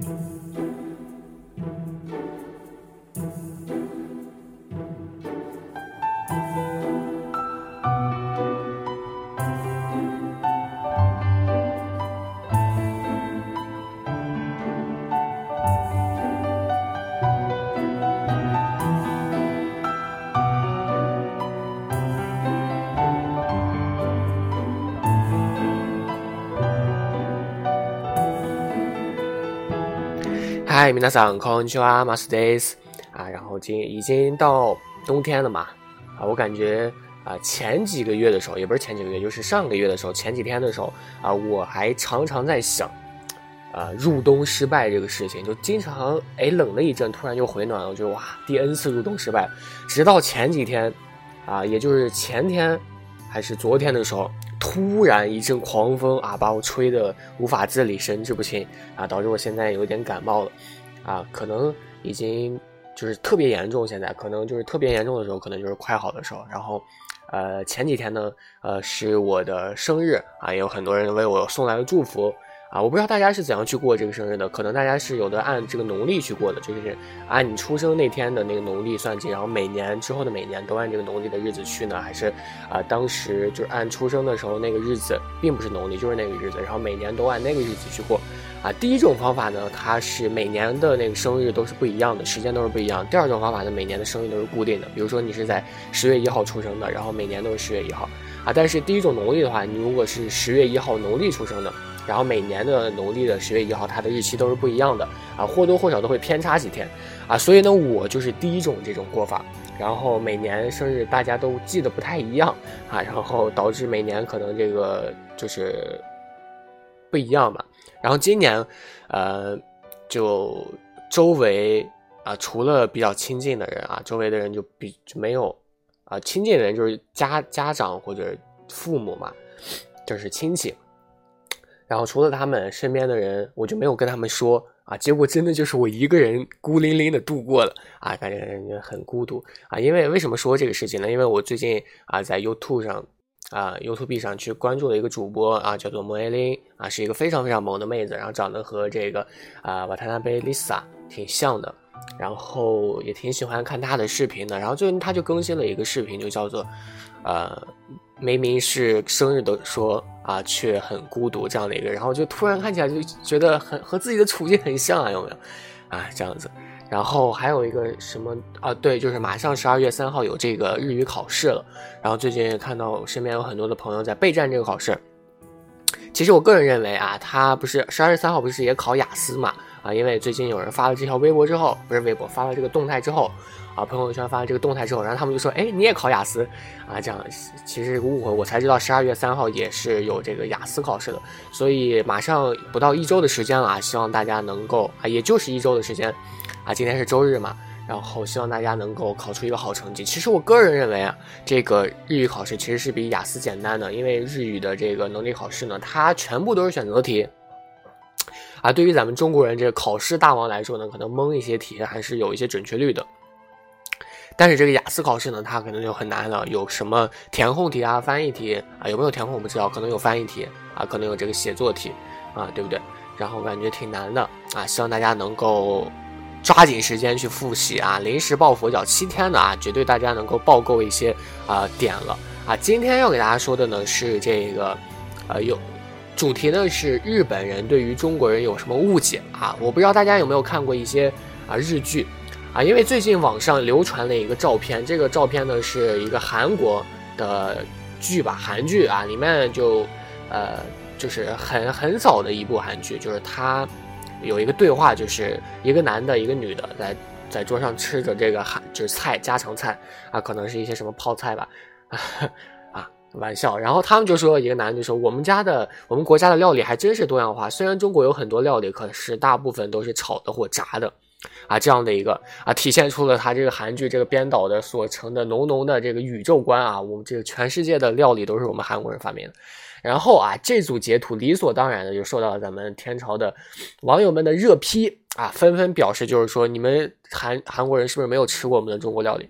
Música 嗨，皆さんこんにちは、マスです。啊，然后今已经到冬天了嘛，啊，我感觉啊，前几个月的时候，也不是前几个月，就是上个月的时候，前几天的时候啊，我还常常在想，啊，入冬失败这个事情，就经常哎冷了一阵，突然就回暖了，我觉得哇，第 N 次入冬失败，直到前几天，啊，也就是前天还是昨天的时候。 突然一阵狂风啊，把我吹得无法自理，神志不清啊，导致我现在有点感冒了，啊，可能已经就是特别严重。现在可能就是特别严重的时候，可能就是快好的时候。然后，呃，前几天呢，呃，是我的生日啊，也有很多人为我送来了祝福。啊，我不知道大家是怎样去过这个生日的，可能大家是有的按这个农历去过的，就是按你出生那天的那个农历算计，然后每年之后的每年都按这个农历的日子去呢，还是啊当时就是按出生的时候那个日子，并不是农历，就是那个日子，然后每年都按那个日子去过。啊，第一种方法呢，它是每年的那个生日都是不一样的，时间都是不一样。第二种方法呢，每年的生日都是固定的，比如说你是在十月一号出生的，然后每年都是十月一号。啊，但是第一种农历的话，你如果是十月一号农历出生的。然后每年的农历的十月一号，它的日期都是不一样的啊，或多或少都会偏差几天啊，所以呢，我就是第一种这种过法，然后每年生日大家都记得不太一样啊，然后导致每年可能这个就是不一样吧。然后今年，呃，就周围啊，除了比较亲近的人啊，周围的人就比就没有啊，亲近的人就是家家长或者父母嘛，就是亲戚。然后除了他们身边的人，我就没有跟他们说啊。结果真的就是我一个人孤零零的度过了啊，感觉感觉很孤独啊。因为为什么说这个事情呢？因为我最近啊在 YouTube 上啊 YouTube 上去关注了一个主播啊，叫做莫艾琳啊，是一个非常非常萌的妹子，然后长得和这个啊瓦塔纳贝丽萨挺像的，然后也挺喜欢看她的视频的。然后最近她就更新了一个视频，就叫做呃。明明是生日的说啊，却很孤独这样的一个，然后就突然看起来就觉得很和自己的处境很像啊，有没有？啊，这样子。然后还有一个什么啊？对，就是马上十二月三号有这个日语考试了。然后最近也看到身边有很多的朋友在备战这个考试。其实我个人认为啊，他不是十二月三号不是也考雅思嘛？啊，因为最近有人发了这条微博之后，不是微博发了这个动态之后。啊，朋友圈发了这个动态之后，然后他们就说：“哎，你也考雅思啊？”这样其实是个误会，我才知道十二月三号也是有这个雅思考试的，所以马上不到一周的时间了啊，希望大家能够啊，也就是一周的时间啊，今天是周日嘛，然后希望大家能够考出一个好成绩。其实我个人认为啊，这个日语考试其实是比雅思简单的，因为日语的这个能力考试呢，它全部都是选择题啊，对于咱们中国人这个考试大王来说呢，可能蒙一些题还是有一些准确率的。但是这个雅思考试呢，它可能就很难了，有什么填空题啊、翻译题啊，有没有填空我不知道，可能有翻译题啊，可能有这个写作题啊，对不对？然后感觉挺难的啊，希望大家能够抓紧时间去复习啊，临时抱佛脚七天的啊，绝对大家能够报够一些啊点了啊。今天要给大家说的呢是这个，呃，有主题呢是日本人对于中国人有什么误解啊？我不知道大家有没有看过一些啊日剧。啊，因为最近网上流传了一个照片，这个照片呢是一个韩国的剧吧，韩剧啊，里面就，呃，就是很很早的一部韩剧，就是他有一个对话，就是一个男的，一个女的在在桌上吃着这个韩就是菜家常菜啊，可能是一些什么泡菜吧，啊，玩笑，然后他们就说一个男的就说我们家的我们国家的料理还真是多样化，虽然中国有很多料理，可是大部分都是炒的或炸的。啊，这样的一个啊，体现出了他这个韩剧这个编导的所成的浓浓的这个宇宙观啊，我们这个全世界的料理都是我们韩国人发明的。然后啊，这组截图理所当然的就受到了咱们天朝的网友们的热批啊，纷纷表示就是说你们韩韩国人是不是没有吃过我们的中国料理？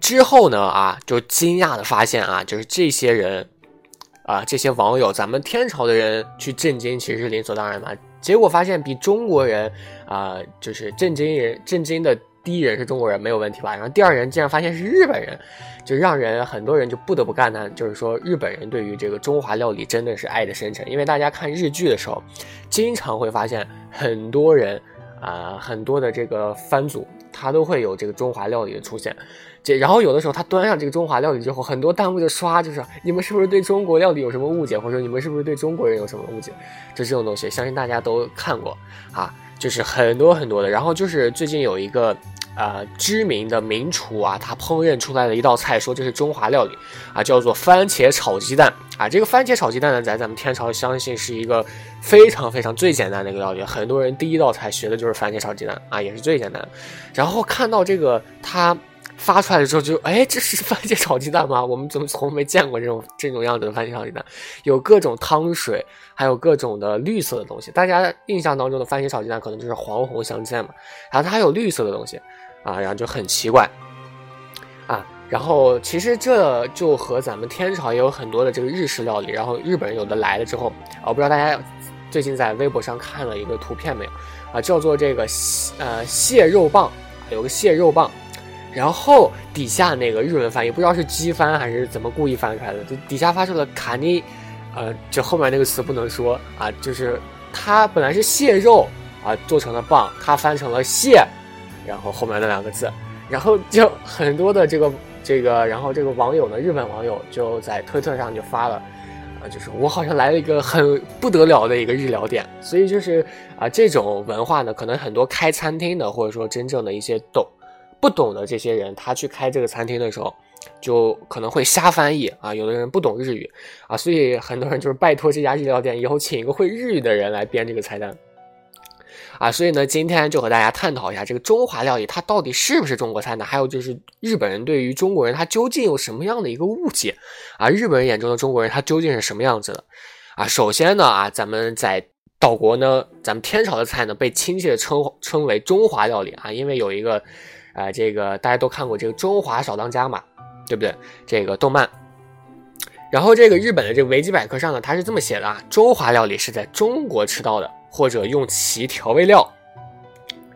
之后呢啊，就惊讶的发现啊，就是这些人啊，这些网友，咱们天朝的人去震惊其实是理所当然嘛。结果发现比中国人啊，就是震惊人震惊的第一人是中国人没有问题吧？然后第二人竟然发现是日本人，就让人很多人就不得不感叹，就是说日本人对于这个中华料理真的是爱的深沉。因为大家看日剧的时候，经常会发现很多人啊，很多的这个番组。他都会有这个中华料理的出现，这然后有的时候他端上这个中华料理之后，很多弹幕就刷，就是你们是不是对中国料理有什么误解，或者说你们是不是对中国人有什么误解？就这种东西，相信大家都看过啊，就是很多很多的。然后就是最近有一个。呃，知名的名厨啊，他烹饪出来的一道菜，说这是中华料理啊，叫做番茄炒鸡蛋啊。这个番茄炒鸡蛋呢，在咱们天朝相信是一个非常非常最简单的一个料理，很多人第一道菜学的就是番茄炒鸡蛋啊，也是最简单。然后看到这个他发出来的时候，就哎，这是番茄炒鸡蛋吗？我们怎么从没见过这种这种样子的番茄炒鸡蛋？有各种汤水，还有各种的绿色的东西。大家印象当中的番茄炒鸡蛋可能就是黄红相间嘛，然后它还有绿色的东西。啊，然后就很奇怪，啊，然后其实这就和咱们天朝也有很多的这个日式料理，然后日本人有的来了之后，我不知道大家最近在微博上看了一个图片没有？啊，叫做这个呃蟹肉棒，有个蟹肉棒，然后底下那个日文翻译不知道是机翻还是怎么故意翻出来的，就底下发出了卡尼，呃，就后面那个词不能说啊，就是它本来是蟹肉啊做成了棒，它翻成了蟹。然后后面那两个字，然后就很多的这个这个，然后这个网友呢，日本网友就在推特上就发了，啊，就是我好像来了一个很不得了的一个日料店，所以就是啊，这种文化呢，可能很多开餐厅的或者说真正的一些懂不懂的这些人，他去开这个餐厅的时候，就可能会瞎翻译啊，有的人不懂日语啊，所以很多人就是拜托这家日料店以后请一个会日语的人来编这个菜单。啊，所以呢，今天就和大家探讨一下这个中华料理，它到底是不是中国菜呢？还有就是日本人对于中国人，他究竟有什么样的一个误解？啊，日本人眼中的中国人，他究竟是什么样子的？啊，首先呢，啊，咱们在岛国呢，咱们天朝的菜呢，被亲切的称称为中华料理啊，因为有一个，呃，这个大家都看过这个《中华小当家》嘛，对不对？这个动漫。然后这个日本的这个维基百科上呢，它是这么写的啊，中华料理是在中国吃到的。或者用其调味料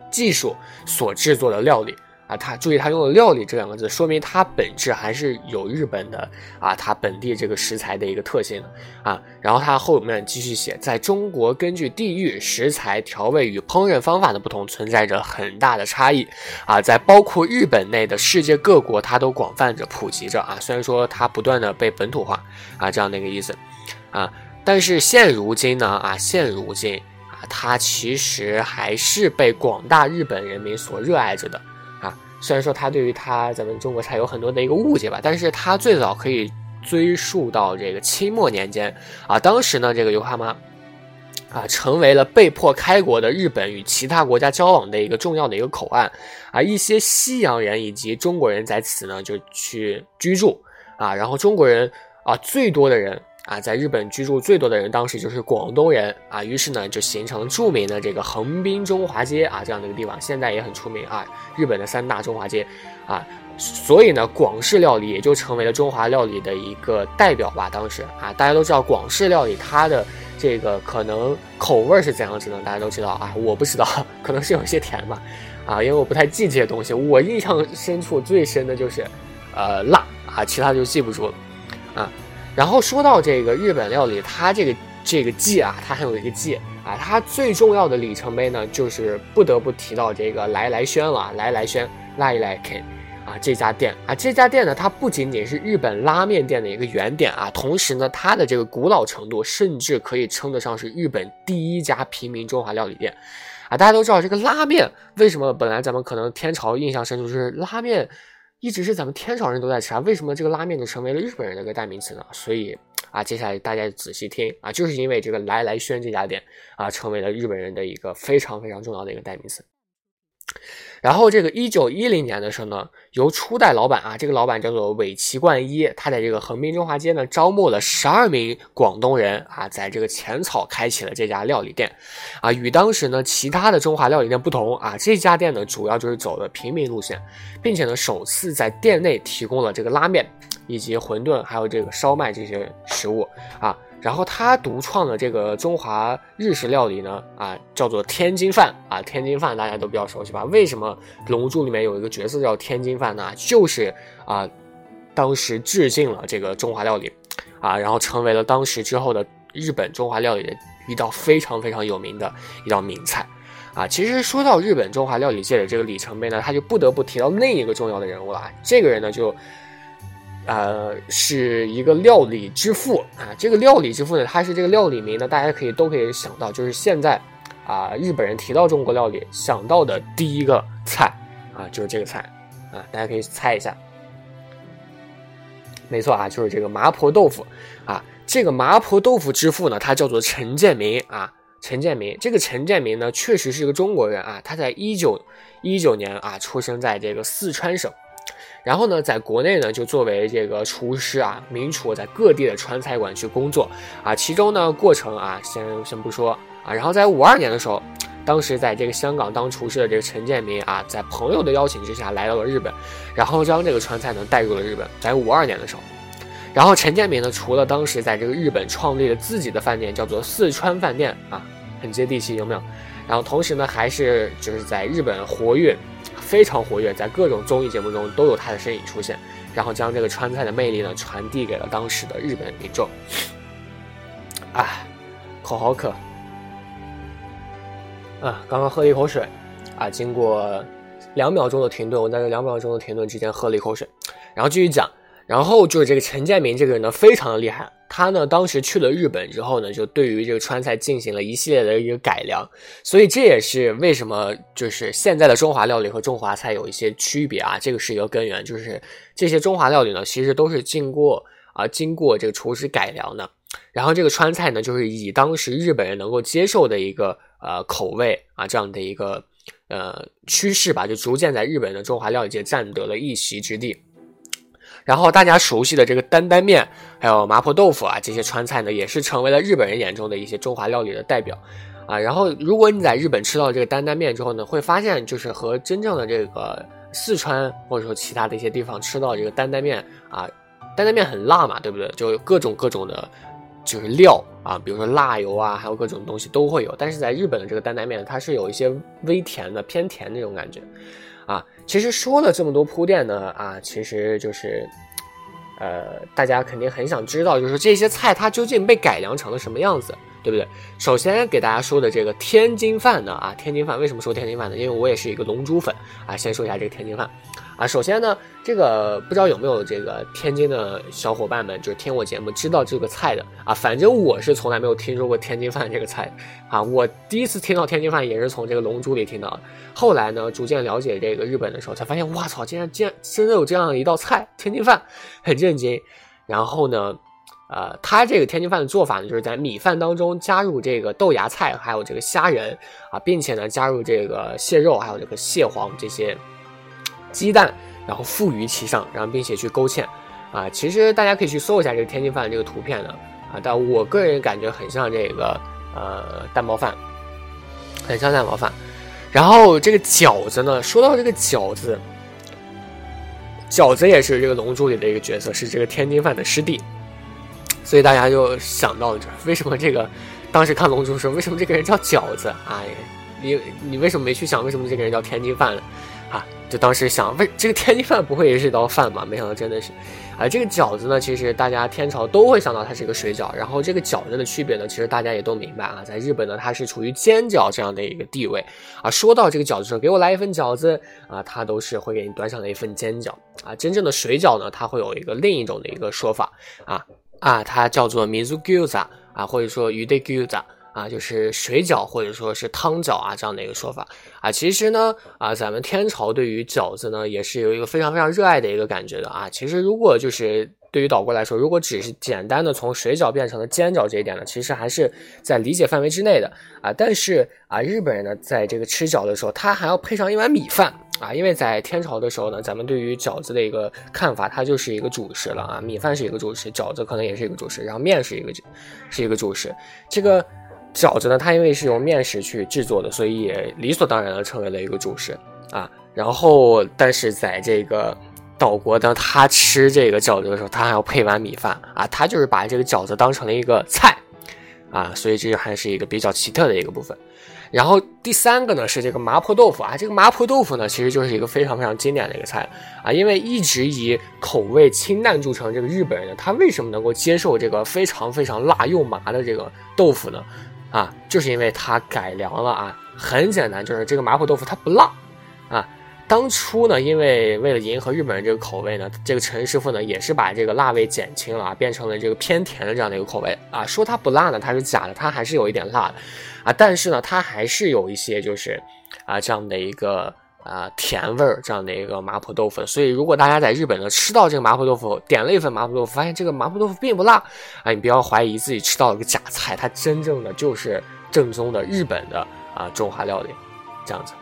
技术所制作的料理啊，他注意他用了“料理”这两个字，说明它本质还是有日本的啊，它本地这个食材的一个特性的啊。然后他后面继续写，在中国根据地域、食材、调味与烹饪方法的不同，存在着很大的差异啊。在包括日本内的世界各国，它都广泛着普及着啊。虽然说它不断的被本土化啊，这样的一个意思啊，但是现如今呢啊，现如今啊。它其实还是被广大日本人民所热爱着的！虽然说他对于他咱们中国菜有很多的一个误解吧，但是他最早可以追溯到这个清末年间啊。当时呢，这个油哈妈啊，成为了被迫开国的日本与其他国家交往的一个重要的一个口岸啊。一些西洋人以及中国人在此呢就去居住啊，然后中国人啊最多的人。啊，在日本居住最多的人当时就是广东人啊，于是呢就形成著名的这个横滨中华街啊这样的一个地方，现在也很出名啊，日本的三大中华街啊，所以呢广式料理也就成为了中华料理的一个代表吧。当时啊，大家都知道广式料理它的这个可能口味是怎样子的，大家都知道啊，我不知道，可能是有些甜吧，啊，因为我不太记这些东西，我印象深处最深的就是，呃辣啊，其他就记不住了，啊。然后说到这个日本料理，它这个这个记啊，它还有一个记啊，它最重要的里程碑呢，就是不得不提到这个来来轩了。来来轩，来来 K，啊，这家店啊，这家店呢，它不仅仅是日本拉面店的一个原点啊，同时呢，它的这个古老程度，甚至可以称得上是日本第一家平民中华料理店啊。大家都知道这个拉面为什么本来咱们可能天朝印象深处是拉面。一直是咱们天朝人都在吃啊，为什么这个拉面就成为了日本人的一个代名词呢？所以啊，接下来大家仔细听啊，就是因为这个来来轩这家店啊，成为了日本人的一个非常非常重要的一个代名词。然后这个一九一零年的时候呢，由初代老板啊，这个老板叫做尾崎冠一，他在这个横滨中华街呢，招募了十二名广东人啊，在这个浅草开启了这家料理店，啊，与当时呢其他的中华料理店不同啊，这家店呢主要就是走的平民路线，并且呢首次在店内提供了这个拉面以及馄饨还有这个烧麦这些食物啊。然后他独创的这个中华日式料理呢，啊，叫做天津饭啊，天津饭大家都比较熟悉吧？为什么《龙珠》里面有一个角色叫天津饭呢？就是啊，当时致敬了这个中华料理，啊，然后成为了当时之后的日本中华料理的一道非常非常有名的一道名菜，啊，其实说到日本中华料理界的这个里程碑呢，他就不得不提到另一个重要的人物了，这个人呢就。呃，是一个料理之父啊！这个料理之父呢，他是这个料理名呢，大家可以都可以想到，就是现在啊，日本人提到中国料理想到的第一个菜啊，就是这个菜啊，大家可以猜一下，没错啊，就是这个麻婆豆腐啊。这个麻婆豆腐之父呢，他叫做陈建民啊，陈建民。这个陈建民呢，确实是一个中国人啊，他在一九一九年啊，出生在这个四川省。然后呢，在国内呢，就作为这个厨师啊，名厨，在各地的川菜馆去工作啊。其中呢，过程啊，先先不说啊。然后在五二年的时候，当时在这个香港当厨师的这个陈建民啊，在朋友的邀请之下来到了日本，然后将这个川菜呢带入了日本。在五二年的时候，然后陈建民呢，除了当时在这个日本创立了自己的饭店，叫做四川饭店啊，很接地气，有没有？然后同时呢，还是就是在日本活跃。非常活跃，在各种综艺节目中都有他的身影出现，然后将这个川菜的魅力呢传递给了当时的日本民众。啊，口好渴。啊，刚刚喝了一口水，啊，经过两秒钟的停顿，我在这两秒钟的停顿之间喝了一口水，然后继续讲。然后就是这个陈建民这个人呢，非常的厉害。他呢，当时去了日本之后呢，就对于这个川菜进行了一系列的一个改良。所以这也是为什么就是现在的中华料理和中华菜有一些区别啊。这个是一个根源，就是这些中华料理呢，其实都是经过啊经过这个厨师改良的。然后这个川菜呢，就是以当时日本人能够接受的一个呃口味啊这样的一个呃趋势吧，就逐渐在日本的中华料理界占得了一席之地。然后大家熟悉的这个担担面，还有麻婆豆腐啊，这些川菜呢，也是成为了日本人眼中的一些中华料理的代表，啊，然后如果你在日本吃到这个担担面之后呢，会发现就是和真正的这个四川或者说其他的一些地方吃到这个担担面啊，担担面很辣嘛，对不对？就各种各种的，就是料啊，比如说辣油啊，还有各种东西都会有，但是在日本的这个担担面，它是有一些微甜的，偏甜那种感觉。啊，其实说了这么多铺垫呢，啊，其实就是，呃，大家肯定很想知道，就是这些菜它究竟被改良成了什么样子，对不对？首先给大家说的这个天津饭呢，啊，天津饭为什么说天津饭呢？因为我也是一个龙珠粉啊，先说一下这个天津饭。啊，首先呢，这个不知道有没有这个天津的小伙伴们，就是听我节目知道这个菜的啊。反正我是从来没有听说过天津饭这个菜啊。我第一次听到天津饭也是从这个《龙珠》里听到的。后来呢，逐渐了解这个日本的时候，才发现，哇操，竟然竟然真的有这样一道菜——天津饭，很震惊。然后呢，呃，它这个天津饭的做法呢，就是在米饭当中加入这个豆芽菜，还有这个虾仁啊，并且呢，加入这个蟹肉，还有这个蟹黄这些。鸡蛋，然后附于其上，然后并且去勾芡，啊，其实大家可以去搜一下这个天津饭这个图片的，啊，但我个人感觉很像这个呃蛋包饭，很像蛋包饭。然后这个饺子呢，说到这个饺子，饺子也是这个龙珠里的一个角色，是这个天津饭的师弟，所以大家就想到了，为什么这个当时看龙珠时，为什么这个人叫饺子？哎，你你为什么没去想为什么这个人叫天津饭呢？就当时想，为这个天津饭不会也是一道饭吗？没想到真的是，啊，这个饺子呢，其实大家天朝都会想到它是一个水饺。然后这个饺子的区别呢，其实大家也都明白啊，在日本呢，它是处于煎饺这样的一个地位啊。说到这个饺子时候，给我来一份饺子啊，它都是会给你端上来一份煎饺啊。真正的水饺呢，它会有一个另一种的一个说法啊啊，它叫做 mizu gyoza 啊，或者说 ude gyoza。啊，就是水饺或者说是汤饺啊这样的一个说法啊，其实呢啊，咱们天朝对于饺子呢也是有一个非常非常热爱的一个感觉的啊。其实如果就是对于岛国来说，如果只是简单的从水饺变成了煎饺这一点呢，其实还是在理解范围之内的啊。但是啊，日本人呢在这个吃饺的时候，他还要配上一碗米饭啊，因为在天朝的时候呢，咱们对于饺子的一个看法，它就是一个主食了啊，米饭是一个主食，饺子可能也是一个主食，然后面是一个是一个主食，这个。饺子呢，它因为是用面食去制作的，所以也理所当然的成为了一个主食啊。然后，但是在这个岛国呢，他吃这个饺子的时候，他还要配碗米饭啊，他就是把这个饺子当成了一个菜啊，所以这还是一个比较奇特的一个部分。然后第三个呢是这个麻婆豆腐啊，这个麻婆豆腐呢其实就是一个非常非常经典的一个菜啊，因为一直以口味清淡著称，这个日本人呢，他为什么能够接受这个非常非常辣又麻的这个豆腐呢？啊，就是因为它改良了啊，很简单，就是这个麻婆豆腐它不辣啊。当初呢，因为为了迎合日本人这个口味呢，这个陈师傅呢也是把这个辣味减轻了，变成了这个偏甜的这样的一个口味啊。说它不辣呢，它是假的，它还是有一点辣的啊。但是呢，它还是有一些就是啊这样的一个啊甜味儿这样的一个麻婆豆腐。所以如果大家在日本呢吃到这个麻婆豆腐，点了一份麻婆豆腐，发现这个麻婆豆腐并不辣啊，你不要怀疑自己吃到了个假菜，它真正的就是正宗的日本的啊中华料理这样子。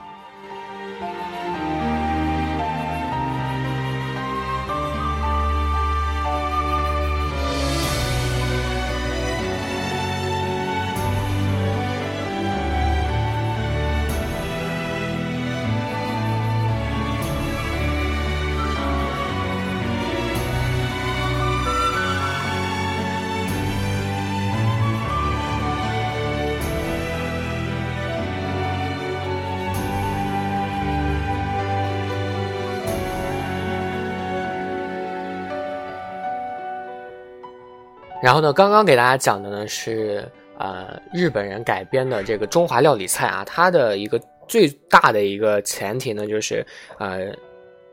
然后呢，刚刚给大家讲的呢是呃日本人改编的这个中华料理菜啊，它的一个最大的一个前提呢就是呃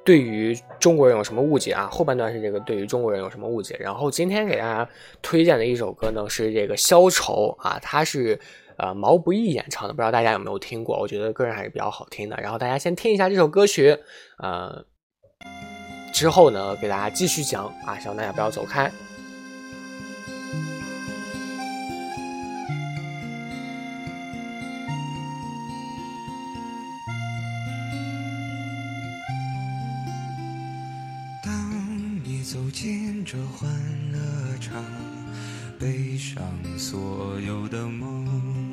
对于中国人有什么误解啊？后半段是这个对于中国人有什么误解？然后今天给大家推荐的一首歌呢是这个消愁啊，它是呃毛不易演唱的，不知道大家有没有听过？我觉得个人还是比较好听的。然后大家先听一下这首歌曲，呃之后呢给大家继续讲啊，希望大家不要走开。这欢乐场，背上所有的梦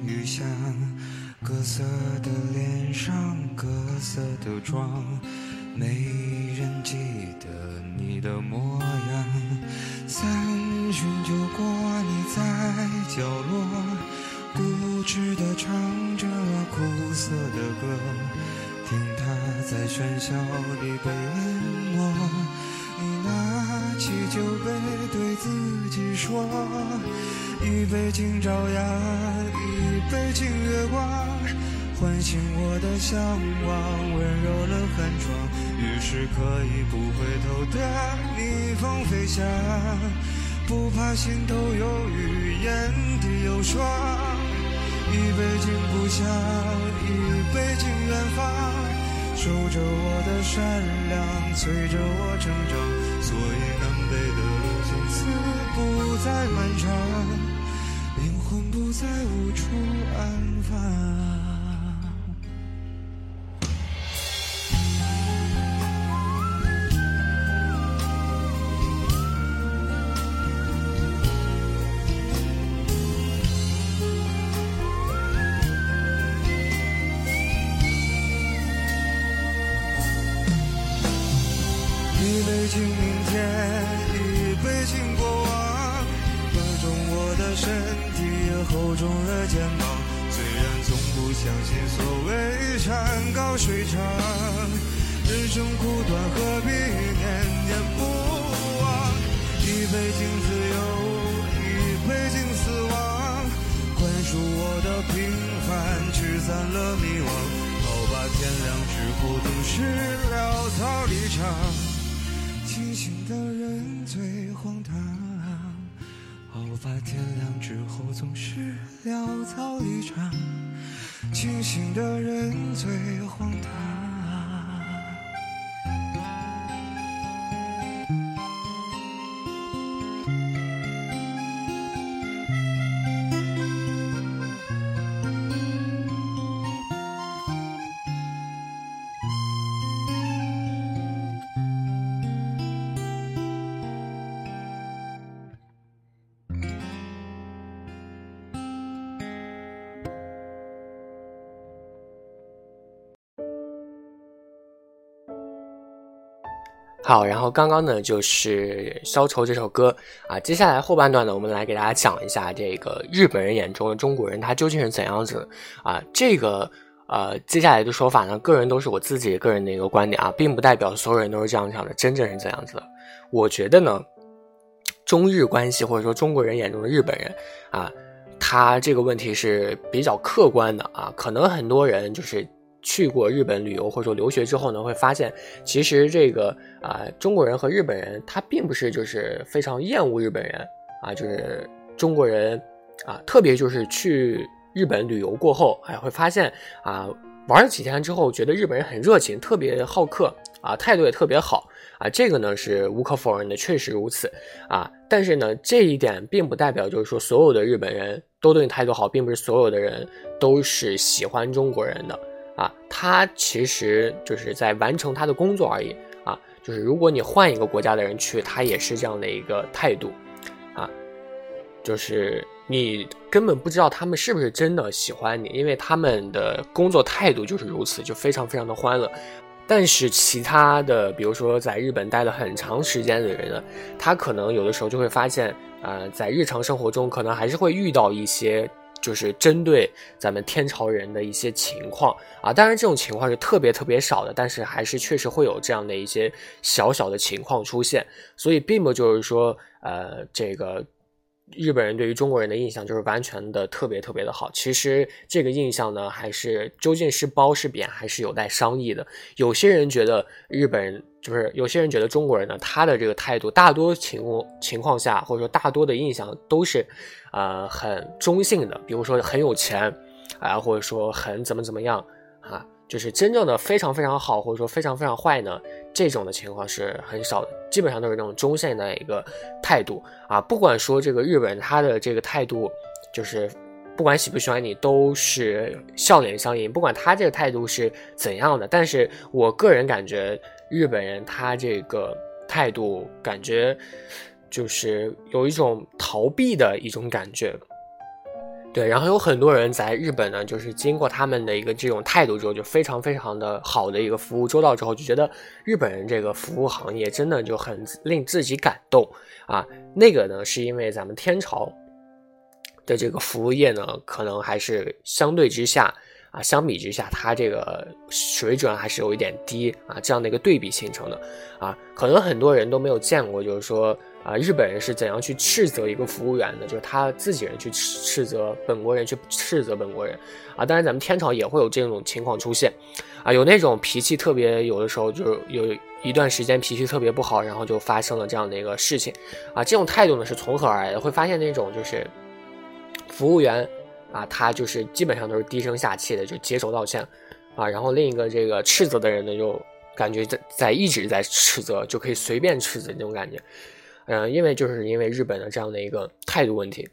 与想，各色的脸上，各色的妆，没人记得你的模样。三巡酒过，你在角落，固执的唱着苦涩的歌，听它在喧嚣里被淹没。酒杯，对自己说：一杯敬朝阳，一杯敬月光，唤醒我的向往，温柔了寒窗。于是可以不回头的逆风飞翔，不怕心头有雨，眼底有霜。一杯敬故乡，一杯敬远方，守着我的善良，催着我成长。潦草离场。清醒的人最荒唐，好吧，天亮之后总是潦草离场。清醒的人最荒唐。好，然后刚刚呢就是《消愁》这首歌啊，接下来后半段呢，我们来给大家讲一下这个日本人眼中的中国人他究竟是怎样子啊？这个呃，接下来的说法呢，个人都是我自己个人的一个观点啊，并不代表所有人都是这样想的，真正是怎样子的？我觉得呢，中日关系或者说中国人眼中的日本人啊，他这个问题是比较客观的啊，可能很多人就是。去过日本旅游或者说留学之后呢，会发现其实这个啊中国人和日本人他并不是就是非常厌恶日本人啊，就是中国人啊，特别就是去日本旅游过后，哎会发现啊玩了几天之后，觉得日本人很热情，特别好客啊，态度也特别好啊，这个呢是无可否认的，确实如此啊。但是呢，这一点并不代表就是说所有的日本人都对你态度好，并不是所有的人都是喜欢中国人的。啊，他其实就是在完成他的工作而已啊。就是如果你换一个国家的人去，他也是这样的一个态度，啊，就是你根本不知道他们是不是真的喜欢你，因为他们的工作态度就是如此，就非常非常的欢乐。但是其他的，比如说在日本待了很长时间的人呢，他可能有的时候就会发现，呃，在日常生活中可能还是会遇到一些。就是针对咱们天朝人的一些情况啊，当然这种情况是特别特别少的，但是还是确实会有这样的一些小小的情况出现，所以并不就是说，呃，这个。日本人对于中国人的印象就是完全的特别特别的好。其实这个印象呢，还是究竟是褒是贬，还是有待商议的。有些人觉得日本人就是有些人觉得中国人呢，他的这个态度大多情况情况下，或者说大多的印象都是，呃，很中性的。比如说很有钱，啊，或者说很怎么怎么样。就是真正的非常非常好，或者说非常非常坏呢，这种的情况是很少的，基本上都是那种中线的一个态度啊。不管说这个日本他的这个态度，就是不管喜不喜欢你，都是笑脸相迎。不管他这个态度是怎样的，但是我个人感觉日本人他这个态度，感觉就是有一种逃避的一种感觉。对，然后有很多人在日本呢，就是经过他们的一个这种态度之后，就非常非常的好的一个服务周到之后，就觉得日本人这个服务行业真的就很令自己感动啊。那个呢，是因为咱们天朝的这个服务业呢，可能还是相对之下啊，相比之下，它这个水准还是有一点低啊，这样的一个对比形成的啊，可能很多人都没有见过，就是说。啊，日本人是怎样去斥责一个服务员的？就是他自己人去斥斥责本国人，去斥责本国人。啊，当然咱们天朝也会有这种情况出现。啊，有那种脾气特别，有的时候就是有一段时间脾气特别不好，然后就发生了这样的一个事情。啊，这种态度呢是从何而来的？会发现那种就是服务员啊，他就是基本上都是低声下气的就接受道歉。啊，然后另一个这个斥责的人呢，就感觉在在一直在斥责，就可以随便斥责那种感觉。嗯，因为就是因为日本的这样的一个态度问题，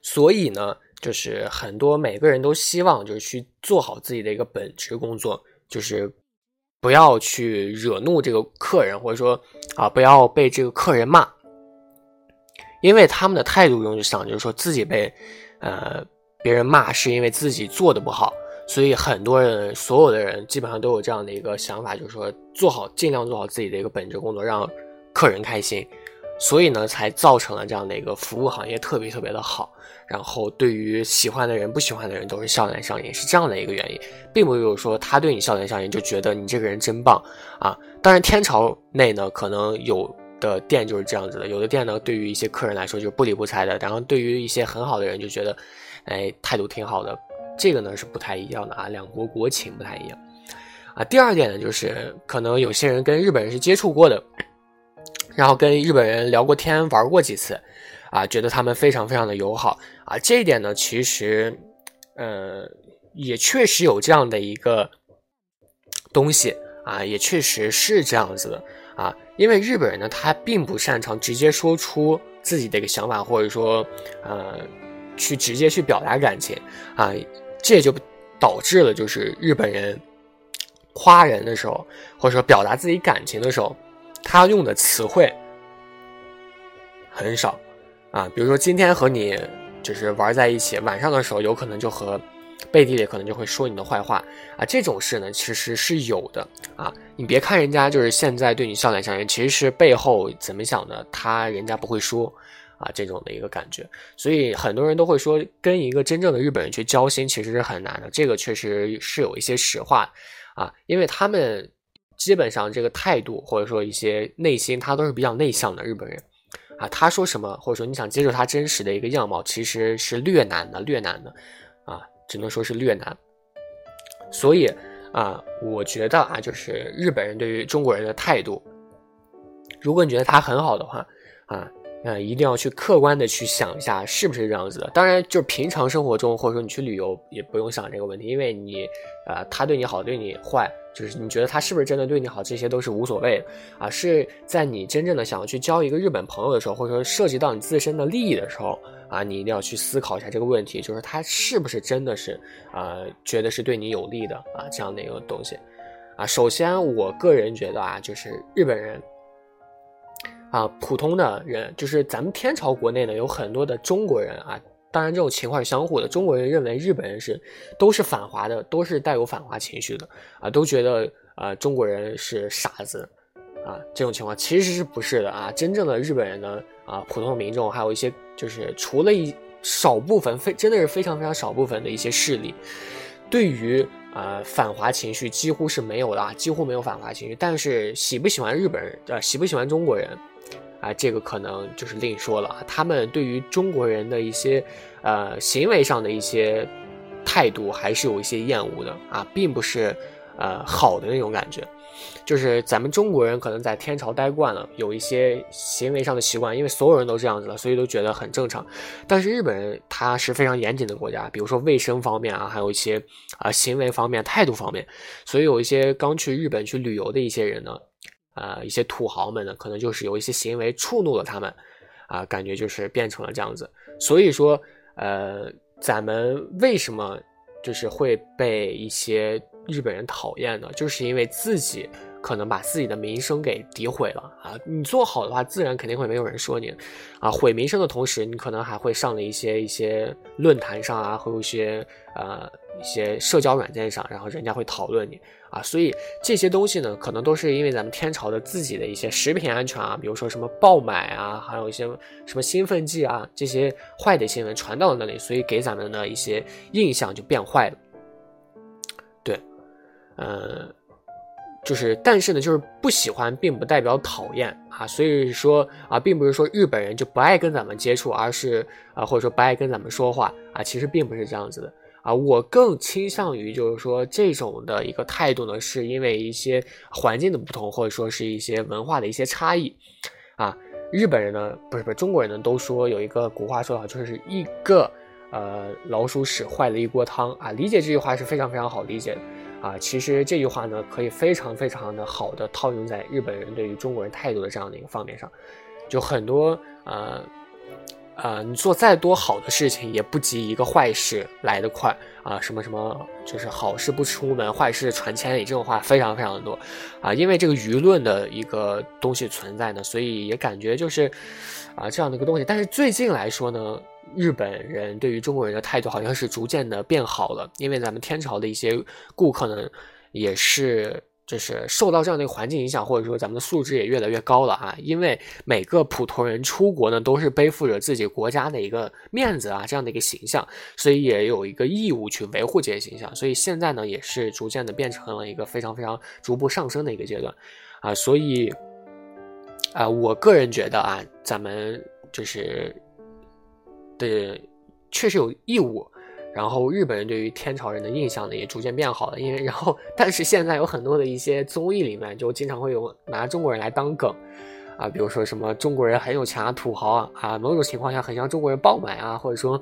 所以呢，就是很多每个人都希望就是去做好自己的一个本职工作，就是不要去惹怒这个客人，或者说啊，不要被这个客人骂，因为他们的态度中就想就是说自己被呃别人骂是因为自己做的不好，所以很多人所有的人基本上都有这样的一个想法，就是说做好尽量做好自己的一个本职工作，让。客人开心，所以呢，才造成了这样的一个服务行业特别特别的好。然后对于喜欢的人、不喜欢的人都是笑脸相迎，是这样的一个原因，并没有说他对你笑脸相迎就觉得你这个人真棒啊。当然，天朝内呢，可能有的店就是这样子的，有的店呢，对于一些客人来说就是不理不睬的。然后对于一些很好的人就觉得，哎，态度挺好的。这个呢是不太一样的啊，两国国情不太一样啊。第二点呢，就是可能有些人跟日本人是接触过的。然后跟日本人聊过天，玩过几次，啊，觉得他们非常非常的友好啊。这一点呢，其实，呃，也确实有这样的一个东西啊，也确实是这样子的啊。因为日本人呢，他并不擅长直接说出自己的一个想法，或者说，呃，去直接去表达感情啊。这就导致了，就是日本人夸人的时候，或者说表达自己感情的时候。他用的词汇很少啊，比如说今天和你就是玩在一起，晚上的时候有可能就和背地里可能就会说你的坏话啊。这种事呢，其实是有的啊。你别看人家就是现在对你笑脸相迎，其实是背后怎么想的，他人家不会说啊。这种的一个感觉，所以很多人都会说，跟一个真正的日本人去交心，其实是很难的。这个确实是有一些实话啊，因为他们基本上这个态度或者说一些内心，他都是比较内向的日本人。啊，他说什么，或者说你想接受他真实的一个样貌，其实是略难的，略难的，只能说是略难。所以啊，我觉得啊，就是日本人对于中国人的态度，如果你觉得他很好的话，啊。呃，一定要去客观的去想一下，是不是这样子的。当然，就是平常生活中，或者说你去旅游，也不用想这个问题，因为你，呃，他对你好，对你坏，就是你觉得他是不是真的对你好，这些都是无所谓啊。是在你真正的想要去交一个日本朋友的时候，或者说涉及到你自身的利益的时候啊，你一定要去思考一下这个问题，就是他是不是真的是，呃，觉得是对你有利的啊，这样的一个东西啊。首先，我个人觉得啊，就是日本人。啊，普通的人就是咱们天朝国内呢，有很多的中国人啊。当然，这种情况是相互的。中国人认为日本人是都是反华的，都是带有反华情绪的啊，都觉得啊中国人是傻子啊。这种情况其实是不是的啊？真正的日本人呢啊，普通民众还有一些就是除了一少部分非真的是非常非常少部分的一些势力，对于啊反华情绪几乎是没有的啊，几乎没有反华情绪。但是喜不喜欢日本人呃，喜不喜欢中国人？啊，这个可能就是另说了。他们对于中国人的一些，呃，行为上的一些态度，还是有一些厌恶的啊，并不是，呃，好的那种感觉。就是咱们中国人可能在天朝待惯了，有一些行为上的习惯，因为所有人都这样子了，所以都觉得很正常。但是日本人他是非常严谨的国家，比如说卫生方面啊，还有一些啊行为方面、态度方面，所以有一些刚去日本去旅游的一些人呢。呃，一些土豪们呢，可能就是有一些行为触怒了他们，啊，感觉就是变成了这样子。所以说，呃，咱们为什么就是会被一些日本人讨厌呢？就是因为自己。可能把自己的名声给诋毁了啊！你做好的话，自然肯定会没有人说你，啊，毁名声的同时，你可能还会上了一些一些论坛上啊，或有一些呃一些社交软件上，然后人家会讨论你啊，所以这些东西呢，可能都是因为咱们天朝的自己的一些食品安全啊，比如说什么爆买啊，还有一些什么兴奋剂啊，这些坏的新闻传到了那里，所以给咱们的一些印象就变坏了。对，嗯。就是，但是呢，就是不喜欢，并不代表讨厌啊。所以说啊，并不是说日本人就不爱跟咱们接触，而是啊，或者说不爱跟咱们说话啊。其实并不是这样子的啊。我更倾向于就是说这种的一个态度呢，是因为一些环境的不同，或者说是一些文化的一些差异啊。日本人呢，不是不是中国人呢，都说有一个古话说的好，就是一个呃老鼠屎坏了一锅汤啊。理解这句话是非常非常好理解的。啊，其实这句话呢，可以非常非常的好的套用在日本人对于中国人态度的这样的一个方面上，就很多呃呃，你做再多好的事情，也不及一个坏事来得快啊。什么什么，就是好事不出门，坏事传千里，这种话非常非常的多啊。因为这个舆论的一个东西存在呢，所以也感觉就是啊这样的一个东西。但是最近来说呢。日本人对于中国人的态度好像是逐渐的变好了，因为咱们天朝的一些顾客呢，也是就是受到这样的一个环境影响，或者说咱们的素质也越来越高了啊。因为每个普通人出国呢，都是背负着自己国家的一个面子啊，这样的一个形象，所以也有一个义务去维护这些形象。所以现在呢，也是逐渐的变成了一个非常非常逐步上升的一个阶段啊。所以啊，我个人觉得啊，咱们就是。的确实有义务，然后日本人对于天朝人的印象呢也逐渐变好了，因为然后但是现在有很多的一些综艺里面就经常会有拿中国人来当梗，啊，比如说什么中国人很有钱啊，土豪啊，啊，某种情况下很像中国人爆买啊，或者说。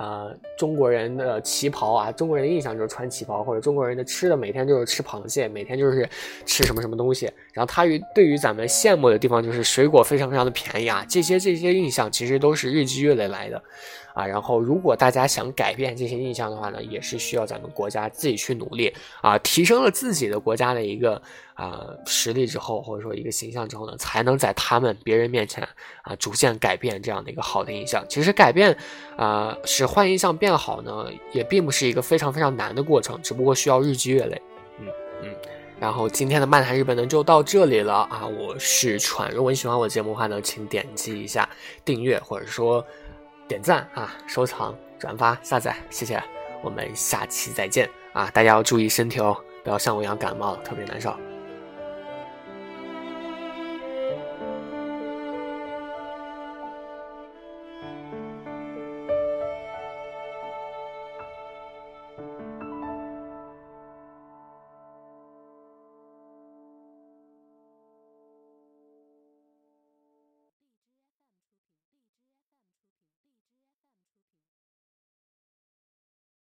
呃，中国人的旗袍啊，中国人的印象就是穿旗袍，或者中国人的吃的每天就是吃螃蟹，每天就是吃什么什么东西。然后他于对于咱们羡慕的地方就是水果非常非常的便宜啊，这些这些印象其实都是日积月累来的，啊，然后如果大家想改变这些印象的话呢，也是需要咱们国家自己去努力啊，提升了自己的国家的一个啊实力之后，或者说一个形象之后呢，才能在他们别人面前啊逐渐改变这样的一个好的印象。其实改变啊使坏印象变好呢，也并不是一个非常非常难的过程，只不过需要日积月累。嗯嗯。然后今天的漫谈日本呢就到这里了啊！我是川，如果你喜欢我的节目的话呢，请点击一下订阅或者说点赞啊、收藏、转发、下载，谢谢。我们下期再见啊！大家要注意身体哦，不要像我一样感冒了，特别难受。